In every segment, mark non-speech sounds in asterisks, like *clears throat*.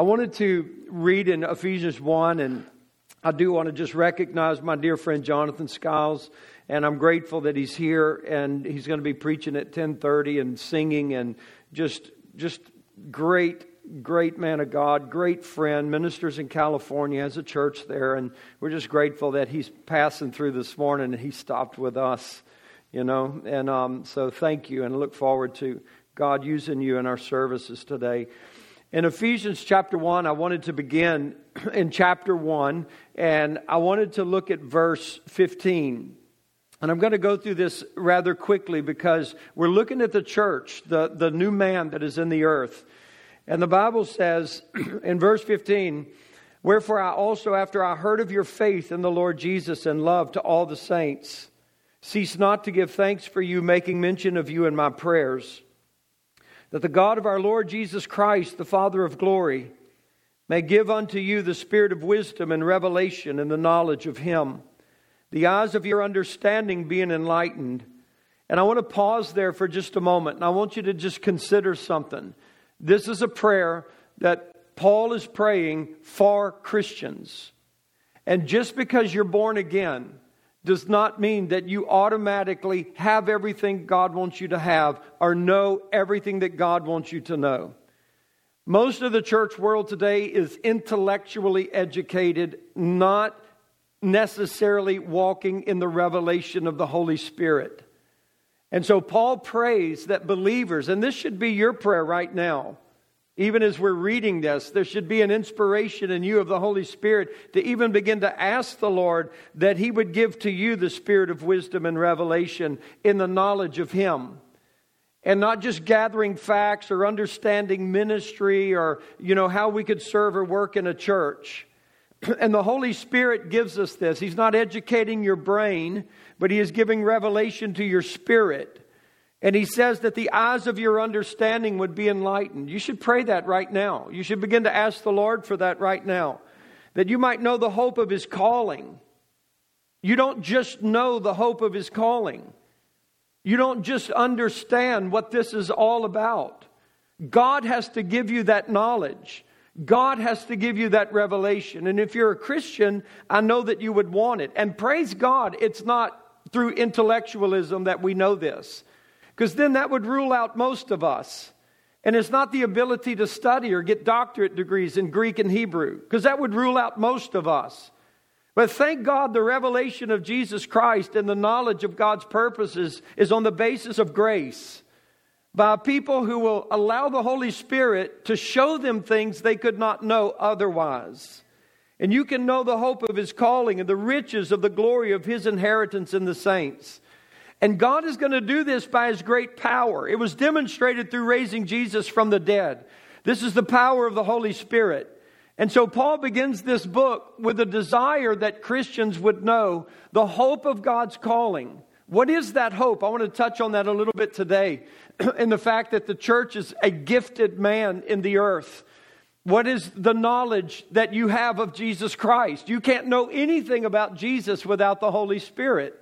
I wanted to read in Ephesians 1, and I do want to just recognize my dear friend Jonathan Skiles, and I'm grateful that he's here, and he's going to be preaching at 10:30 and singing, and just just great, great man of God, great friend, ministers in California, has a church there, and we're just grateful that he's passing through this morning and he stopped with us, you know, and um, so thank you, and look forward to God using you in our services today. In Ephesians chapter 1, I wanted to begin *clears throat* in chapter 1, and I wanted to look at verse 15. And I'm going to go through this rather quickly because we're looking at the church, the, the new man that is in the earth. And the Bible says *clears throat* in verse 15, Wherefore I also, after I heard of your faith in the Lord Jesus and love to all the saints, cease not to give thanks for you, making mention of you in my prayers that the God of our Lord Jesus Christ, the Father of glory, may give unto you the spirit of wisdom and revelation and the knowledge of Him, the eyes of your understanding being enlightened. And I want to pause there for just a moment, and I want you to just consider something. This is a prayer that Paul is praying for Christians. And just because you're born again, does not mean that you automatically have everything God wants you to have or know everything that God wants you to know. Most of the church world today is intellectually educated, not necessarily walking in the revelation of the Holy Spirit. And so Paul prays that believers, and this should be your prayer right now, even as we're reading this, there should be an inspiration in you of the Holy Spirit to even begin to ask the Lord that He would give to you the spirit of wisdom and revelation in the knowledge of Him. And not just gathering facts or understanding ministry or, you know, how we could serve or work in a church. *clears throat* And the Holy Spirit gives us this. He's not educating your brain, but He is giving revelation to your spirit. And he says that the eyes of your understanding would be enlightened. You should pray that right now. You should begin to ask the Lord for that right now. That you might know the hope of his calling. You don't just know the hope of his calling, you don't just understand what this is all about. God has to give you that knowledge. God has to give you that revelation. And if you're a Christian, I know that you would want it. And praise God, it's not through intellectualism that we know this because then that would rule out most of us. And it's not the ability to study or get doctorate degrees in Greek and Hebrew, because that would rule out most of us. But thank God the revelation of Jesus Christ and the knowledge of God's purposes is on the basis of grace by people who will allow the Holy Spirit to show them things they could not know otherwise. And you can know the hope of His calling and the riches of the glory of His inheritance in the saints. And God is going to do this by His great power. It was demonstrated through raising Jesus from the dead. This is the power of the Holy Spirit. And so Paul begins this book with a desire that Christians would know the hope of God's calling. What is that hope? I want to touch on that a little bit today *clears throat* in the fact that the church is a gifted man in the earth. What is the knowledge that you have of Jesus Christ? You can't know anything about Jesus without the Holy Spirit.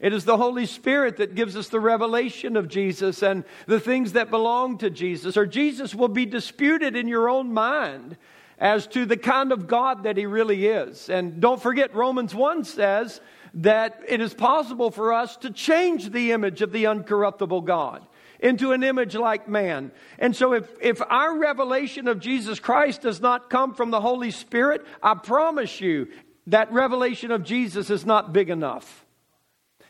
It is the Holy Spirit that gives us the revelation of Jesus and the things that belong to Jesus, or Jesus will be disputed in your own mind as to the kind of God that He really is. And don't forget, Romans 1 says that it is possible for us to change the image of the uncorruptible God into an image like man. And so if, if our revelation of Jesus Christ does not come from the Holy Spirit, I promise you that revelation of Jesus is not big enough.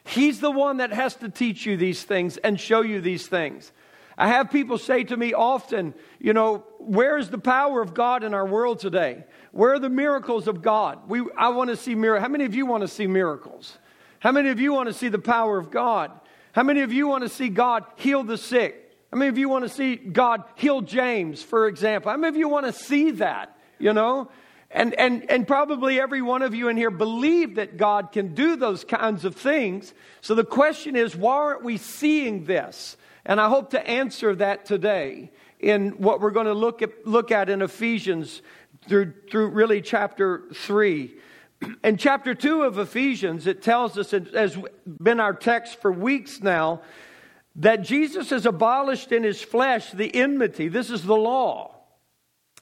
He's the one that has to teach you these things and show you these things. I have people say to me often, you know, where is the power of God in our world today? Where are the miracles of God? We, I want to see miracles. How many of you want to see miracles? How many of you want to see the power of God? How many of you want to see God heal the sick? How many of you want to see God heal James, for example? How many of you want to see that? You know? And, and, and probably every one of you in here believe that God can do those kinds of things. So the question is, why aren't we seeing this? And I hope to answer that today in what we're going to look at, look at in Ephesians through, through really chapter 3. *clears throat* In chapter 2 of Ephesians, it tells us, has been our text for weeks now, that Jesus has abolished in his flesh the enmity. This is the law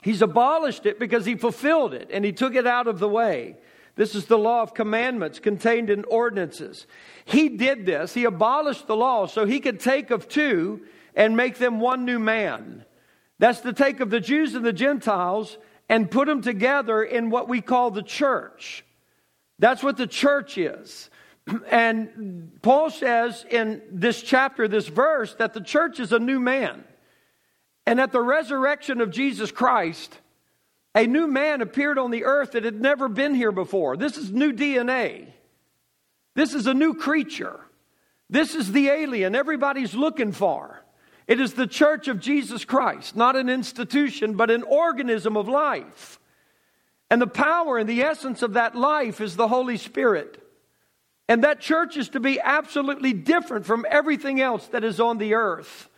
He's abolished it because he fulfilled it and he took it out of the way. This is the law of commandments contained in ordinances. He did this. He abolished the law so he could take of two and make them one new man. That's to take of the Jews and the Gentiles and put them together in what we call the church. That's what the church is. *clears throat* And Paul says in this chapter, this verse, that the church is a new man. And at the resurrection of Jesus Christ, a new man appeared on the earth that had never been here before. This is new DNA. This is a new creature. This is the alien everybody's looking for. It is the church of Jesus Christ, not an institution, but an organism of life. And the power and the essence of that life is the Holy Spirit. And that church is to be absolutely different from everything else that is on the earth.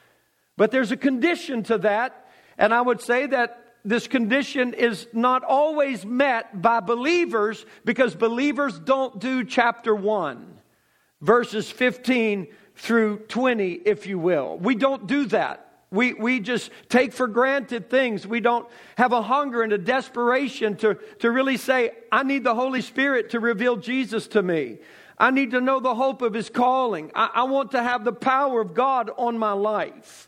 But there's a condition to that, and I would say that this condition is not always met by believers because believers don't do chapter 1, verses 15 through 20, if you will. We don't do that. We, we just take for granted things. We don't have a hunger and a desperation to, to really say, I need the Holy Spirit to reveal Jesus to me. I need to know the hope of His calling. I, I want to have the power of God on my life.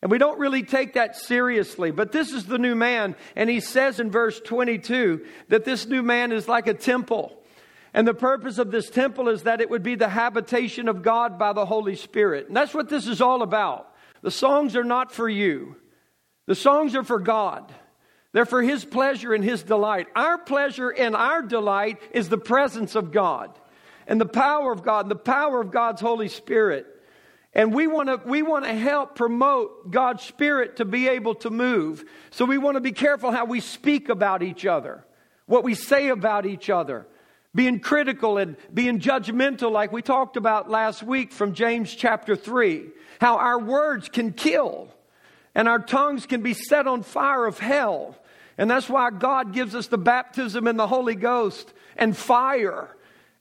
And we don't really take that seriously. But this is the new man. And he says in verse 22 that this new man is like a temple. And the purpose of this temple is that it would be the habitation of God by the Holy Spirit. And that's what this is all about. The songs are not for you, the songs are for God. They're for His pleasure and His delight. Our pleasure and our delight is the presence of God and the power of God and the power of God's Holy Spirit. And we want to we want to help promote God's spirit to be able to move. So we want to be careful how we speak about each other, what we say about each other, being critical and being judgmental like we talked about last week from James chapter 3, how our words can kill and our tongues can be set on fire of hell. And that's why God gives us the baptism in the Holy Ghost and fire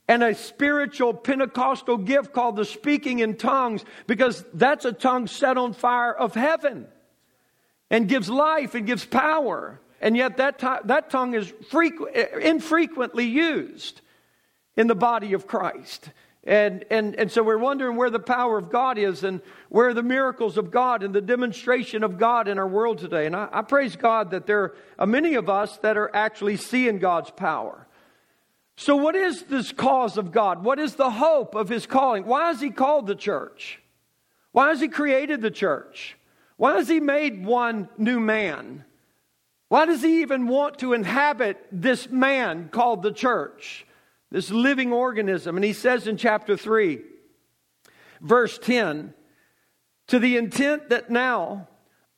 and a spiritual Pentecostal gift called the speaking in tongues because that's a tongue set on fire of heaven and gives life and gives power. And yet that, t- that tongue is frequ- infrequently used in the body of Christ. And, and, and so we're wondering where the power of God is and where the miracles of God and the demonstration of God in our world today. And I, I praise God that there are many of us that are actually seeing God's power. So, what is this cause of God? What is the hope of his calling? Why has he called the church? Why has he created the church? Why has he made one new man? Why does he even want to inhabit this man called the church, this living organism? And he says in chapter 3, verse 10, to the intent that now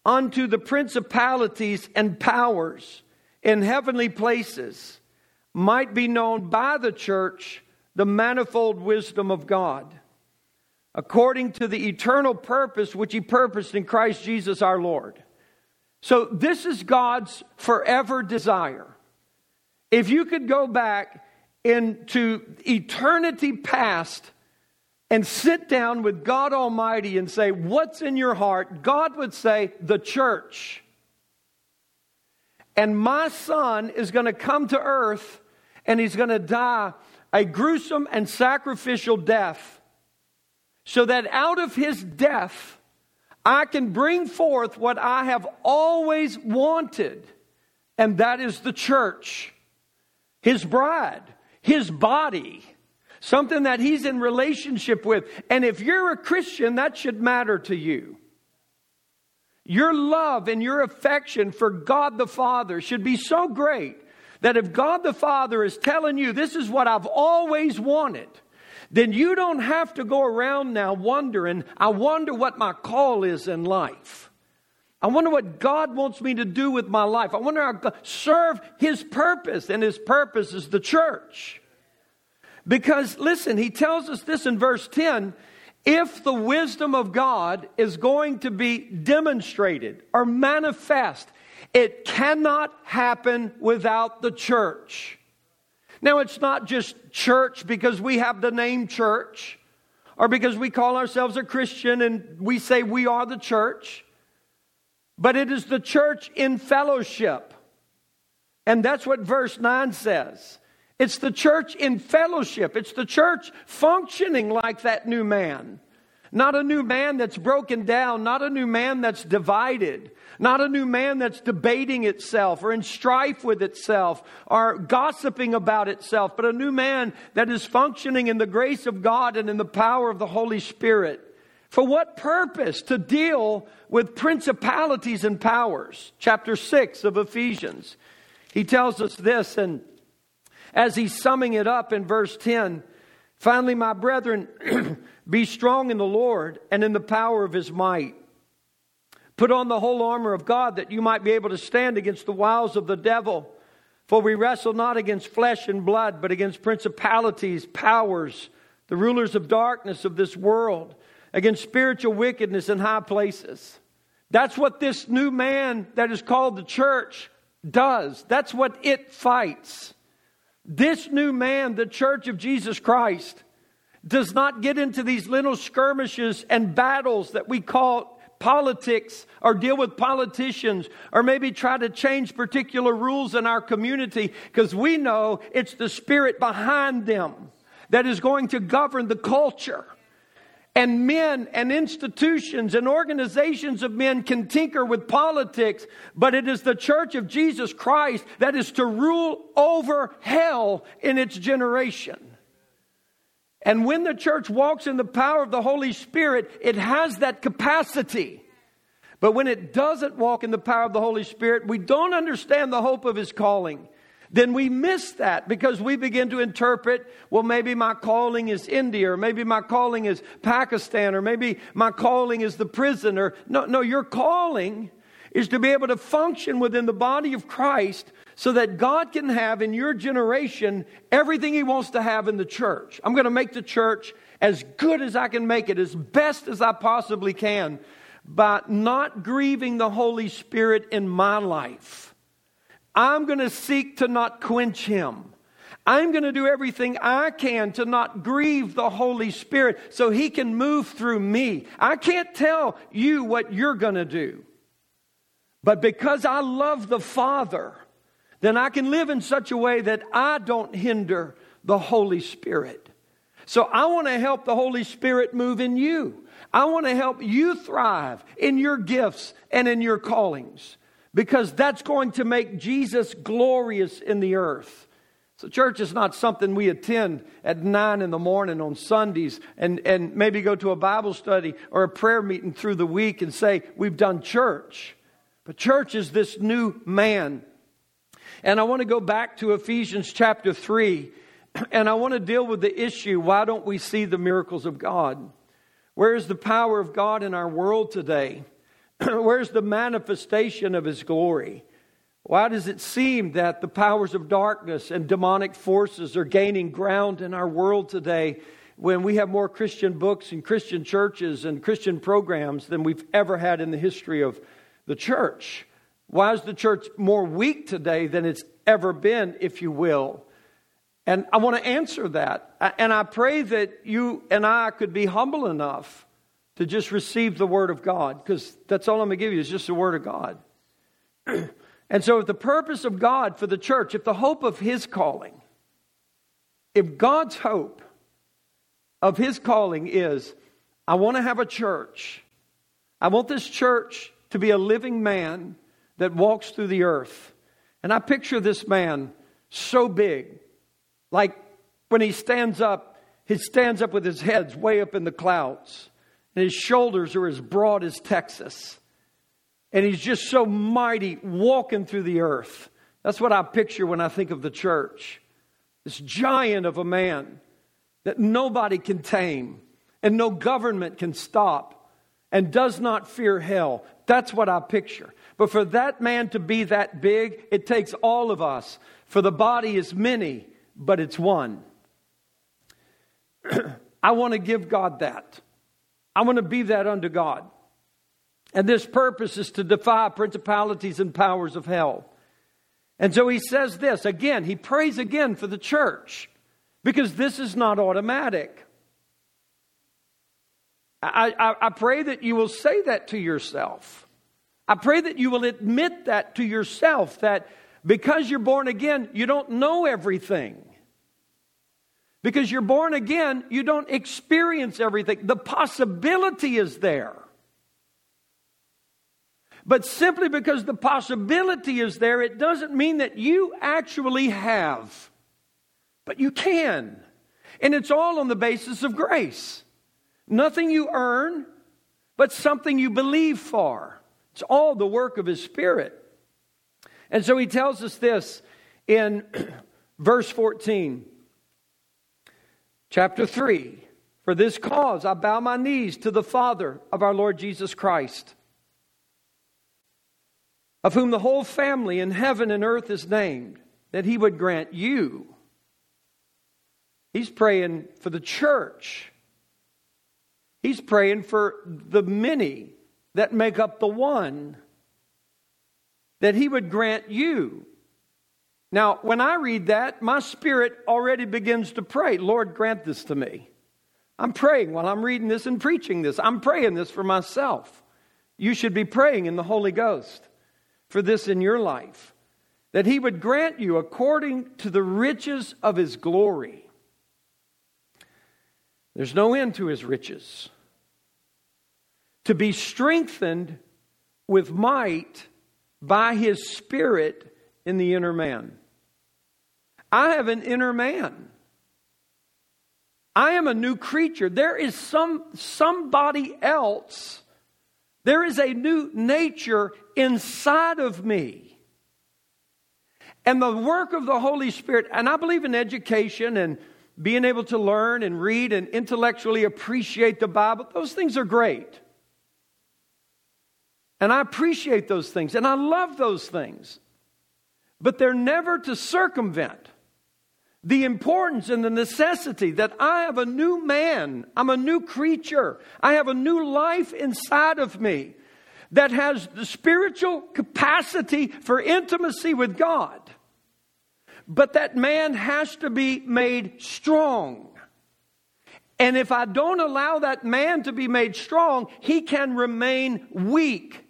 unto the principalities and powers in heavenly places might be known by the church the manifold wisdom of God, according to the eternal purpose which He purposed in Christ Jesus our Lord. So, this is God's forever desire. If you could go back into eternity past and sit down with God Almighty and say, What's in your heart? God would say, The church. And my son is going to come to earth and he's going to die a gruesome and sacrificial death so that out of his death I can bring forth what I have always wanted, and that is the church, his bride, his body, something that he's in relationship with. And if you're a Christian, that should matter to you. Your love and your affection for God the Father should be so great that if God the Father is telling you, this is what I've always wanted, then you don't have to go around now wondering, I wonder what my call is in life. I wonder what God wants me to do with my life. I wonder how God serve His purpose, and His purpose is the church. Because, listen, He tells us this in verse 10 if the wisdom of God is going to be demonstrated or manifest, it cannot happen without the church. Now, it's not just church because we have the name church or because we call ourselves a Christian and we say we are the church, but it is the church in fellowship. And that's what verse 9 says. It's the church in fellowship. It's the church functioning like that new man. Not a new man that's broken down, not a new man that's divided, not a new man that's debating itself or in strife with itself or gossiping about itself, but a new man that is functioning in the grace of God and in the power of the Holy Spirit. For what purpose? To deal with principalities and powers. Chapter 6 of Ephesians. He tells us this, and as he's summing it up in verse 10 finally, my brethren, *clears throat* be strong in the Lord and in the power of his might. Put on the whole armor of God that you might be able to stand against the wiles of the devil. For we wrestle not against flesh and blood, but against principalities, powers, the rulers of darkness of this world, against spiritual wickedness in high places. That's what this new man that is called the church does. That's what it fights. This new man, the church of Jesus Christ, does not get into these little skirmishes and battles that we call politics or deal with politicians or maybe try to change particular rules in our community because we know it's the spirit behind them that is going to govern the culture. And men and institutions and organizations of men can tinker with politics, but it is the church of Jesus Christ that is to rule over hell in its generation. And when the church walks in the power of the Holy Spirit, it has that capacity. But when it doesn't walk in the power of the Holy Spirit, we don't understand the hope of His calling then we miss that because we begin to interpret, well, maybe my calling is India, or maybe my calling is Pakistan, or maybe my calling is the prison, or no, no, your calling is to be able to function within the body of Christ so that God can have in your generation everything He wants to have in the church. I'm going to make the church as good as I can make it, as best as I possibly can, by not grieving the Holy Spirit in my life. I'm going to seek to not quench him. I'm going to do everything I can to not grieve the Holy Spirit so he can move through me. I can't tell you what you're going to do. But because I love the Father, then I can live in such a way that I don't hinder the Holy Spirit. So I want to help the Holy Spirit move in you. I want to help you thrive in your gifts and in your callings because that's going to make Jesus glorious in the earth. So, church is not something we attend at nine in the morning on Sundays and, and maybe go to a Bible study or a prayer meeting through the week and say, We've done church. But church is this new man. And I want to go back to Ephesians chapter 3, *clears throat* and I want to deal with the issue why don't we see the miracles of God? Where is the power of God in our world today? *clears throat* Where's the manifestation of His glory? Why does it seem that the powers of darkness and demonic forces are gaining ground in our world today when we have more Christian books and Christian churches and Christian programs than we've ever had in the history of the church? Why is the church more weak today than it's ever been, if you will? And I want to answer that. And I pray that you and I could be humble enough to just receive the Word of God, because that's all I'm going to give you is just the Word of God. *clears throat* and so, if the purpose of God for the church, if the hope of His calling, if God's hope of His calling is, I want to have a church, I want this church to be a living man that walks through the earth. And I picture this man so big, like when he stands up, he stands up with his head's way up in the clouds and his shoulders are as broad as Texas. And he's just so mighty walking through the earth. That's what I picture when I think of the church. This giant of a man that nobody can tame and no government can stop and does not fear hell. That's what I picture. But for that man to be that big, it takes all of us. For the body is many, but it's one. *clears throat* I want to give God that. I want to be that unto God. And this purpose is to defy principalities and powers of hell. And so he says this again, he prays again for the church because this is not automatic. I, I, I, pray that you will say that to yourself. I pray that you will admit that to yourself that because you're born again, you don't know everything. Because you're born again, you don't experience everything. The possibility is there. But simply because the possibility is there, it doesn't mean that you actually have. But you can. And it's all on the basis of grace. Nothing you earn, but something you believe for. It's all the work of His Spirit. And so He tells us this in *clears throat* verse 14, chapter 3. For this cause I bow my knees to the Father of our Lord Jesus Christ, of whom the whole family in heaven and earth is named, that He would grant you He's praying for the church. He's praying for the many that make up the one that He would grant you. Now, when I read that, my spirit already begins to pray, Lord, grant this to me. I'm praying while I'm reading this and preaching this. I'm praying this for myself. You should be praying in the Holy Ghost for this in your life. That He would grant you according to the riches of His glory there's no end to his riches. To be strengthened with might by his spirit in the inner man. I have an inner man. I am a new creature. There is some somebody else. There is a new nature inside of me. And the work of the Holy Spirit, and I believe in education and being able to learn and read and intellectually appreciate the Bible, those things are great. And I appreciate those things and I love those things. But they're never to circumvent the importance and the necessity that I have a new man, I'm a new creature, I have a new life inside of me that has the spiritual capacity for intimacy with God. But that man has to be made strong. And if I don't allow that man to be made strong, he can remain weak.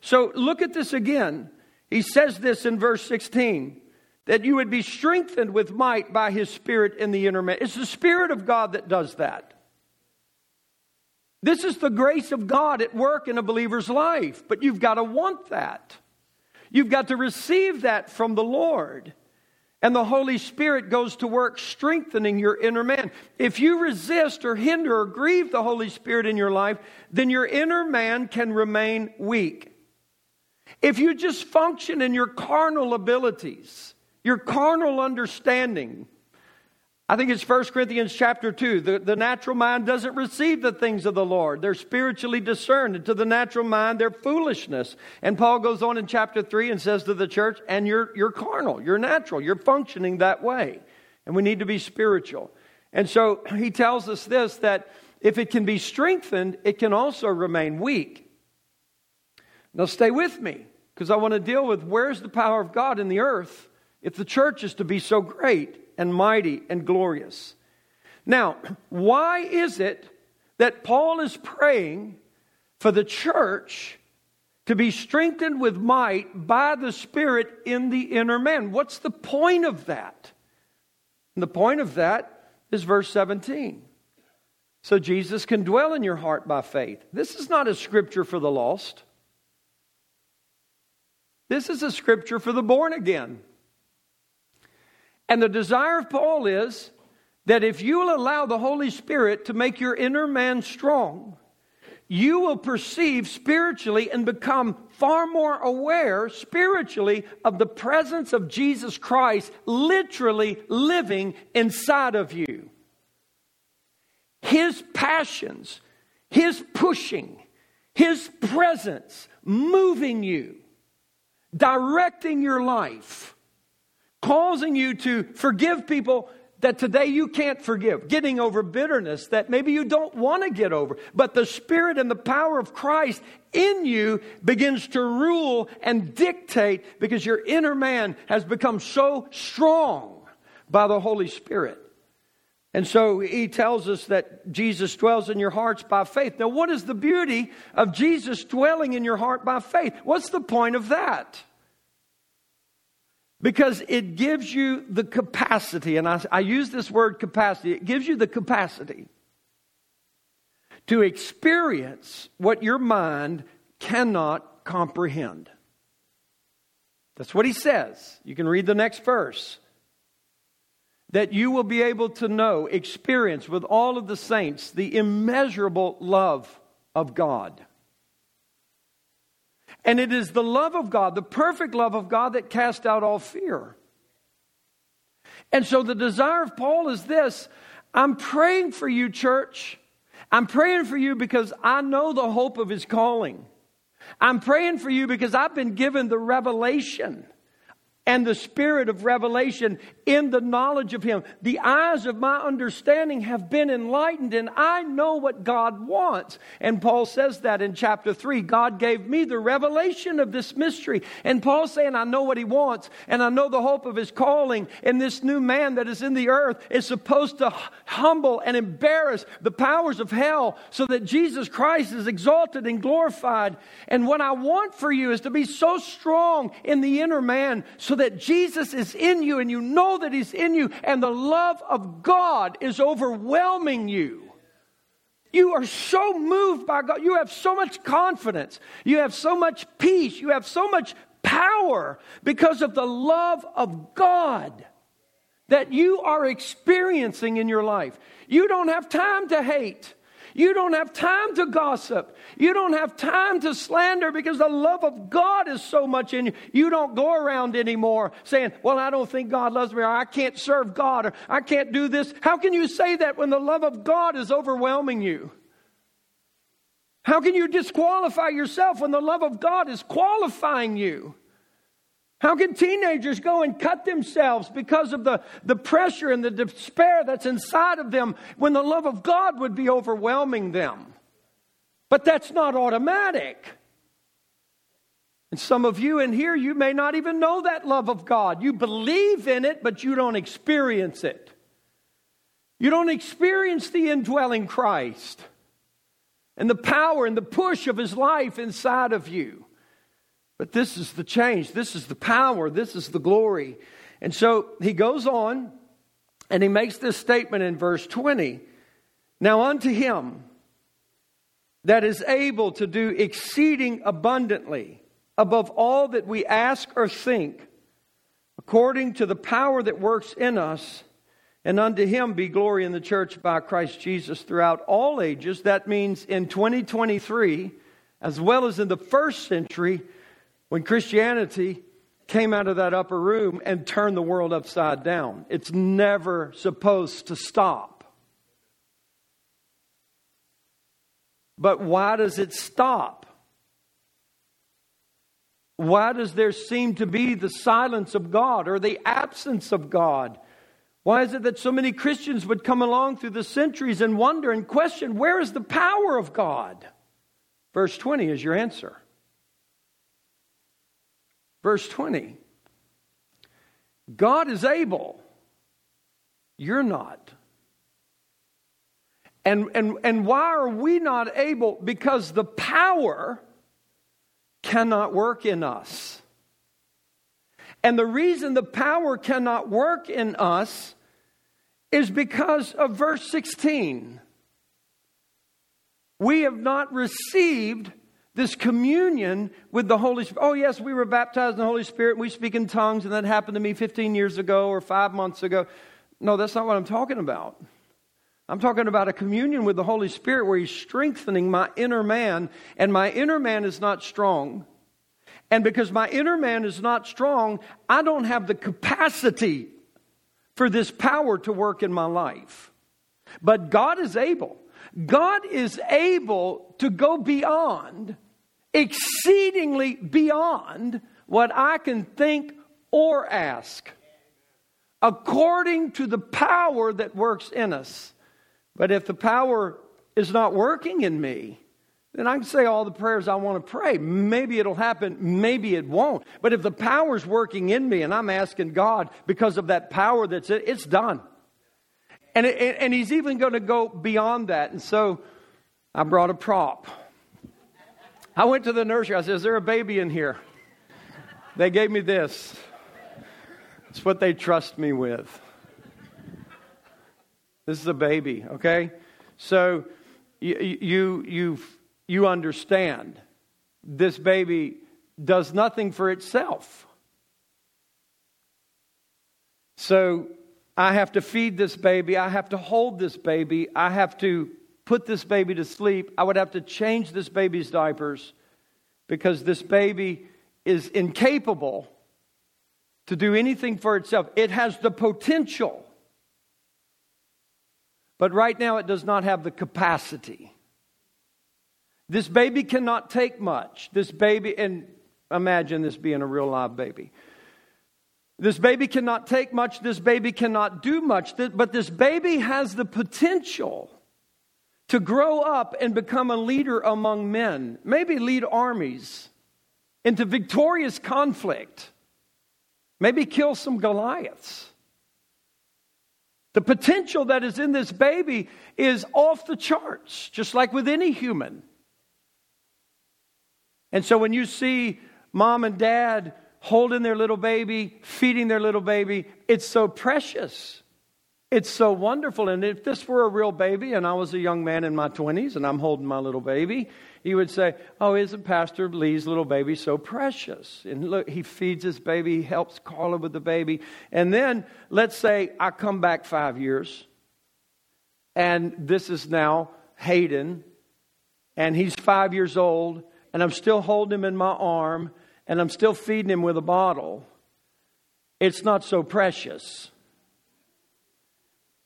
So look at this again. He says this in verse 16 that you would be strengthened with might by his spirit in the inner man. It's the spirit of God that does that. This is the grace of God at work in a believer's life, but you've got to want that. You've got to receive that from the Lord. And the Holy Spirit goes to work strengthening your inner man. If you resist or hinder or grieve the Holy Spirit in your life, then your inner man can remain weak. If you just function in your carnal abilities, your carnal understanding, I think it's 1 Corinthians chapter 2. The, the natural mind doesn't receive the things of the Lord. They're spiritually discerned. And to the natural mind, they're foolishness. And Paul goes on in chapter 3 and says to the church, and you're, you're carnal, you're natural, you're functioning that way. And we need to be spiritual. And so he tells us this that if it can be strengthened, it can also remain weak. Now stay with me, because I want to deal with where's the power of God in the earth if the church is to be so great and mighty and glorious. Now, why is it that Paul is praying for the church to be strengthened with might by the Spirit in the inner man? What's the point of that? And the point of that is verse 17. So Jesus can dwell in your heart by faith. This is not a scripture for the lost. This is a scripture for the born again. And the desire of Paul is that if you will allow the Holy Spirit to make your inner man strong, you will perceive spiritually and become far more aware spiritually of the presence of Jesus Christ literally living inside of you. His passions, His pushing, His presence moving you, directing your life causing you to forgive people that today you can't forgive, getting over bitterness that maybe you don't want to get over. But the Spirit and the power of Christ in you begins to rule and dictate because your inner man has become so strong by the Holy Spirit. And so he tells us that Jesus dwells in your hearts by faith. Now, what is the beauty of Jesus dwelling in your heart by faith? What's the point of that? Because it gives you the capacity, and I, I use this word capacity, it gives you the capacity to experience what your mind cannot comprehend. That's what he says. You can read the next verse. That you will be able to know, experience with all of the saints the immeasurable love of God. And it is the love of God, the perfect love of God, that casts out all fear. And so the desire of Paul is this I'm praying for you, church. I'm praying for you because I know the hope of his calling. I'm praying for you because I've been given the revelation and the spirit of revelation in the knowledge of Him. The eyes of my understanding have been enlightened, and I know what God wants. And Paul says that in chapter 3. God gave me the revelation of this mystery. And Paul's saying, I know what He wants, and I know the hope of His calling. And this new man that is in the earth is supposed to humble and embarrass the powers of hell so that Jesus Christ is exalted and glorified. And what I want for you is to be so strong in the inner man so that Jesus is in you and you know that He's in you and the love of God is overwhelming you. You are so moved by God. You have so much confidence. You have so much peace. You have so much power because of the love of God that you are experiencing in your life. You don't have time to hate. You don't have time to gossip. You don't have time to slander because the love of God is so much in you. You don't go around anymore saying, Well, I don't think God loves me, or I can't serve God, or I can't do this. How can you say that when the love of God is overwhelming you? How can you disqualify yourself when the love of God is qualifying you? How can teenagers go and cut themselves because of the, the pressure and the despair that's inside of them when the love of God would be overwhelming them? But that's not automatic. And some of you in here, you may not even know that love of God. You believe in it, but you don't experience it. You don't experience the indwelling Christ and the power and the push of his life inside of you. But this is the change. This is the power. This is the glory. And so he goes on and he makes this statement in verse 20. Now, unto him that is able to do exceeding abundantly above all that we ask or think, according to the power that works in us, and unto him be glory in the church by Christ Jesus throughout all ages. That means in 2023, as well as in the first century when Christianity came out of that upper room and turned the world upside down. It's never supposed to stop. But why does it stop? Why does there seem to be the silence of God or the absence of God? Why is it that so many Christians would come along through the centuries and wonder and question, where is the power of God? Verse 20 is your answer. Verse 20 God is able, you're not. And, and, and why are we not able? Because the power cannot work in us. And the reason the power cannot work in us is because of verse 16. We have not received this communion with the Holy Spirit. Oh, yes, we were baptized in the Holy Spirit. We speak in tongues, and that happened to me 15 years ago or five months ago. No, that's not what I'm talking about. I'm talking about a communion with the Holy Spirit where He's strengthening my inner man, and my inner man is not strong. And because my inner man is not strong, I don't have the capacity for this power to work in my life. But God is able. God is able to go beyond exceedingly beyond what I can think or ask, according to the power that works in us. But if the power is not working in me, then I can say all the prayers I want to pray. Maybe it'll happen, maybe it won't. But if the power's working in me and I'm asking God because of that power that's it, it's done. And, and he's even going to go beyond that. And so I brought a prop. I went to the nursery. I said, Is there a baby in here? They gave me this. It's what they trust me with. This is a baby, okay? So you, you, you, you understand this baby does nothing for itself. So I have to feed this baby. I have to hold this baby. I have to put this baby to sleep. I would have to change this baby's diapers because this baby is incapable to do anything for itself. It has the potential, but right now it does not have the capacity. This baby cannot take much. This baby, and imagine this being a real live baby. This baby cannot take much. This baby cannot do much. But this baby has the potential to grow up and become a leader among men, maybe lead armies into victorious conflict, maybe kill some Goliaths. The potential that is in this baby is off the charts, just like with any human. And so when you see mom and dad holding their little baby, feeding their little baby, it's so precious. It's so wonderful. And if this were a real baby and I was a young man in my 20s and I'm holding my little baby, he would say, Oh, isn't Pastor Lee's little baby so precious? And look, he feeds his baby, he helps Carla with the baby. And then let's say I come back five years and this is now Hayden and he's five years old and I'm still holding him in my arm and I'm still feeding him with a bottle, it's not so precious.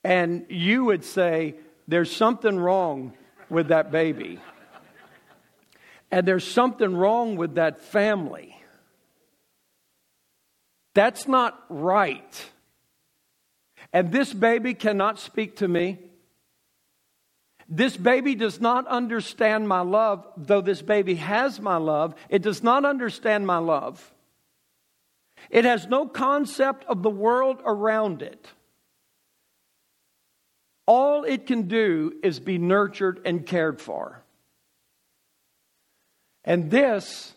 And you would say, there's something wrong with that baby. And there's something wrong with that family. That's not right. And this baby cannot speak to me. This baby does not understand my love, though this baby has my love. It does not understand my love. It has no concept of the world around it. All it can do is be nurtured and cared for. And this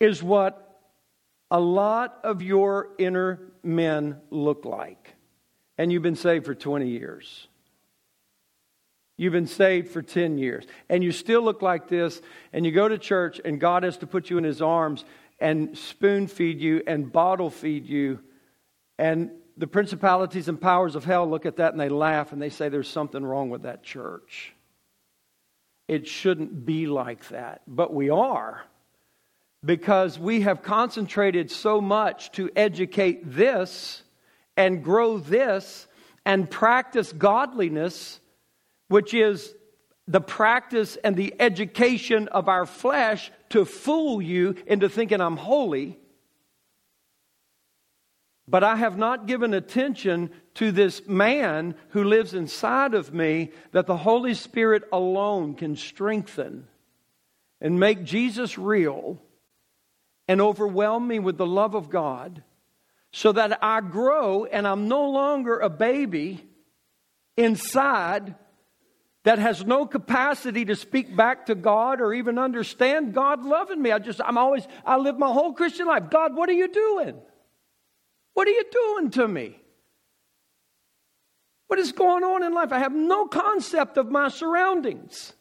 is what a lot of your inner men look like. And you've been saved for 20 years. You've been saved for 10 years. And you still look like this, and you go to church, and God has to put you in His arms and spoon feed you and bottle feed you. And the principalities and powers of hell look at that and they laugh and they say there's something wrong with that church. It shouldn't be like that. But we are because we have concentrated so much to educate this and grow this and practice godliness which is the practice and the education of our flesh to fool you into thinking I'm holy. But I have not given attention to this man who lives inside of me that the Holy Spirit alone can strengthen and make Jesus real and overwhelm me with the love of God so that I grow and I'm no longer a baby inside that has no capacity to speak back to God or even understand God loving me. I just, I'm always, I live my whole Christian life. God, what are you doing? What are you doing to me? What is going on in life? I have no concept of my surroundings.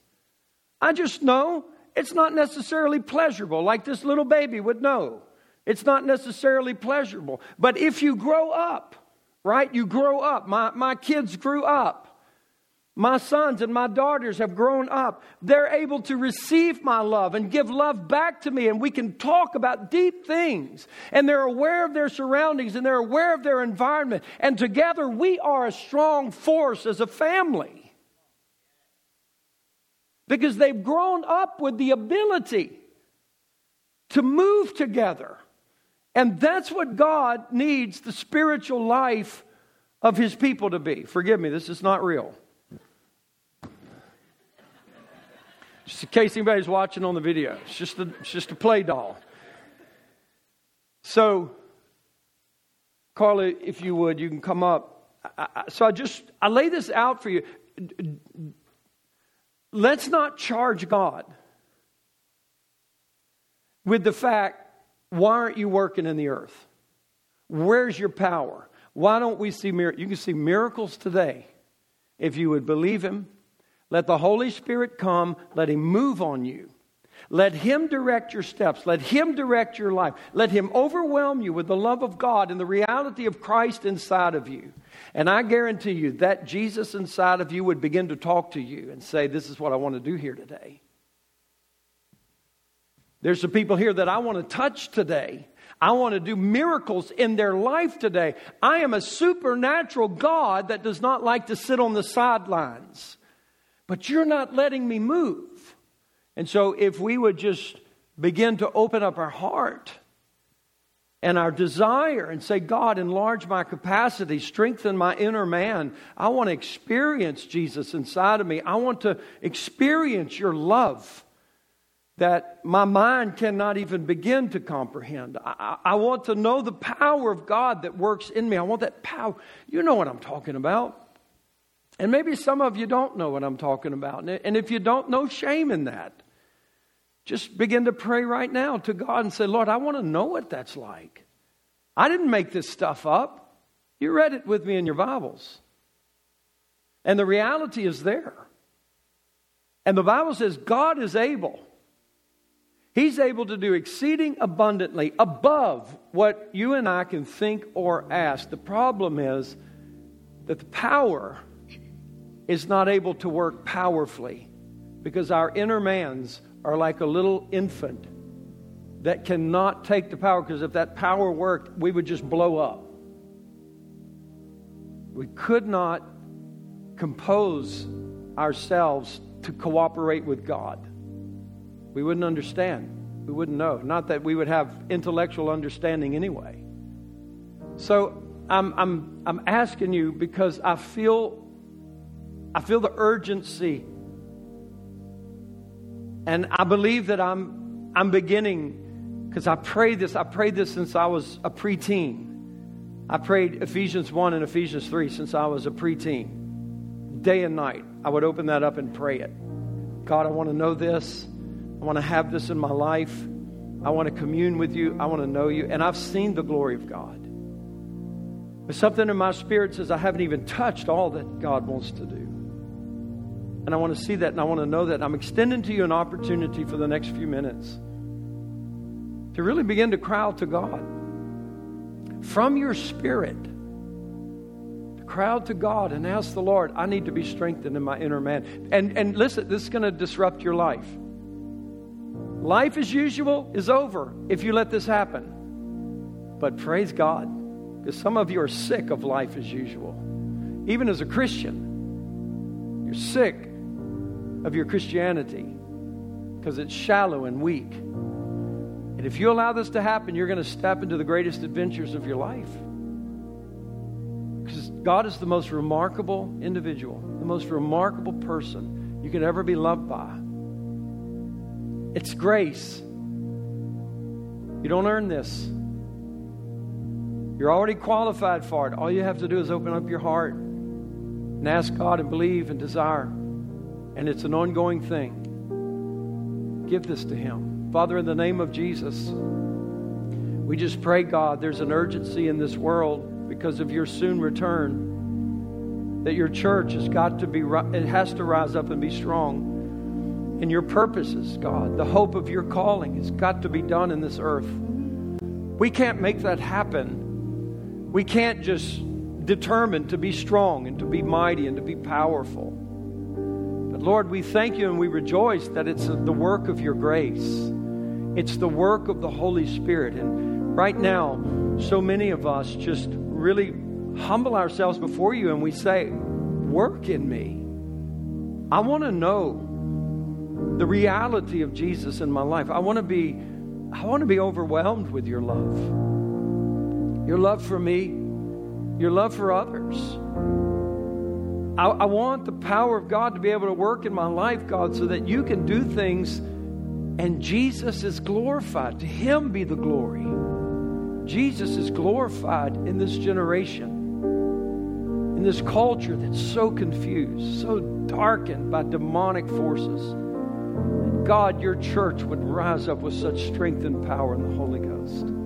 I just know it's not necessarily pleasurable, like this little baby would know. It's not necessarily pleasurable. But if you grow up, right? You grow up. My, my kids grew up. My sons and my daughters have grown up. They're able to receive my love and give love back to me, and we can talk about deep things. And they're aware of their surroundings and they're aware of their environment. And together we are a strong force as a family. Because they've grown up with the ability to move together. And that's what God needs the spiritual life of His people to be. Forgive me, this is not real. Just in case anybody's watching on the video, it's just a, it's just a play doll. So, Carly, if you would, you can come up. I, I, so I just I lay this out for you. Let's not charge God with the fact, why aren't you working in the earth? Where's your power? Why don't we see miracles? You can see miracles today if you would believe Him. Let the Holy Spirit come, let Him move on you. Let Him direct your steps. Let Him direct your life. Let Him overwhelm you with the love of God and the reality of Christ inside of you. And I guarantee you that Jesus inside of you would begin to talk to you and say, This is what I want to do here today. There's some people here that I want to touch today. I want to do miracles in their life today. I am a supernatural God that does not like to sit on the sidelines. But you're not letting me move. And so, if we would just begin to open up our heart and our desire and say, God, enlarge my capacity, strengthen my inner man. I want to experience Jesus inside of me. I want to experience your love that my mind cannot even begin to comprehend. I, I, want to know the power of God that works in me. I want that power. You know what I'm talking about. And maybe some of you don't know what I'm talking about. And if you don't, no shame in that. Just begin to pray right now to God and say, Lord, I want to know what that's like. I didn't make this stuff up. You read it with me in your Bibles. And the reality is there. And the Bible says God is able. He's able to do exceeding abundantly above what you and I can think or ask. The problem is that the power is not able to work powerfully because our inner mans are like a little infant that cannot take the power because if that power worked, we would just blow up. We could not compose ourselves to cooperate with God. We wouldn't understand. We wouldn't know. Not that we would have intellectual understanding anyway. So I'm, I'm, I'm asking you because I feel, I feel the urgency and I believe that I'm, I'm beginning, because I prayed this, I prayed this since I was a preteen. I prayed Ephesians 1 and Ephesians 3 since I was a preteen. Day and night, I would open that up and pray it. God, I want to know this. I want to have this in my life. I want to commune with you. I want to know you. And I've seen the glory of God. But something in my spirit says I haven't even touched all that God wants to do. And I want to see that and I want to know that. I'm extending to you an opportunity for the next few minutes to really begin to cry out to God from your spirit. To cry out to God and ask the Lord, I need to be strengthened in my inner man. And, and listen, this is going to disrupt your life. Life as usual is over if you let this happen. But praise God, because some of you are sick of life as usual. Even as a Christian, you're sick of your Christianity because it's shallow and weak. And if you allow this to happen, you're going to step into the greatest adventures of your life. Because God is the most remarkable individual, the most remarkable person you could ever be loved by. It's grace. You don't earn this. You're already qualified for it. All you have to do is open up your heart and ask God and believe and desire and it's an ongoing thing. Give this to Him. Father, in the name of Jesus, we just pray, God, there's an urgency in this world because of your soon return that your church has got to be, it has to rise up and be strong. And your purposes, God, the hope of your calling has got to be done in this earth. We can't make that happen. We can't just determine to be strong and to be mighty and to be powerful. Lord, we thank you and we rejoice that it's the work of your grace. It's the work of the Holy Spirit. And right now, so many of us just really humble ourselves before you and we say, Work in me. I want to know the reality of Jesus in my life. I want to be I want to be overwhelmed with your love. Your love for me, your love for others. I, I want the power of God to be able to work in my life, God, so that you can do things and Jesus is glorified. To Him be the glory. Jesus is glorified in this generation, in this culture that's so confused, so darkened by demonic forces. God, your church would rise up with such strength and power in the Holy Ghost.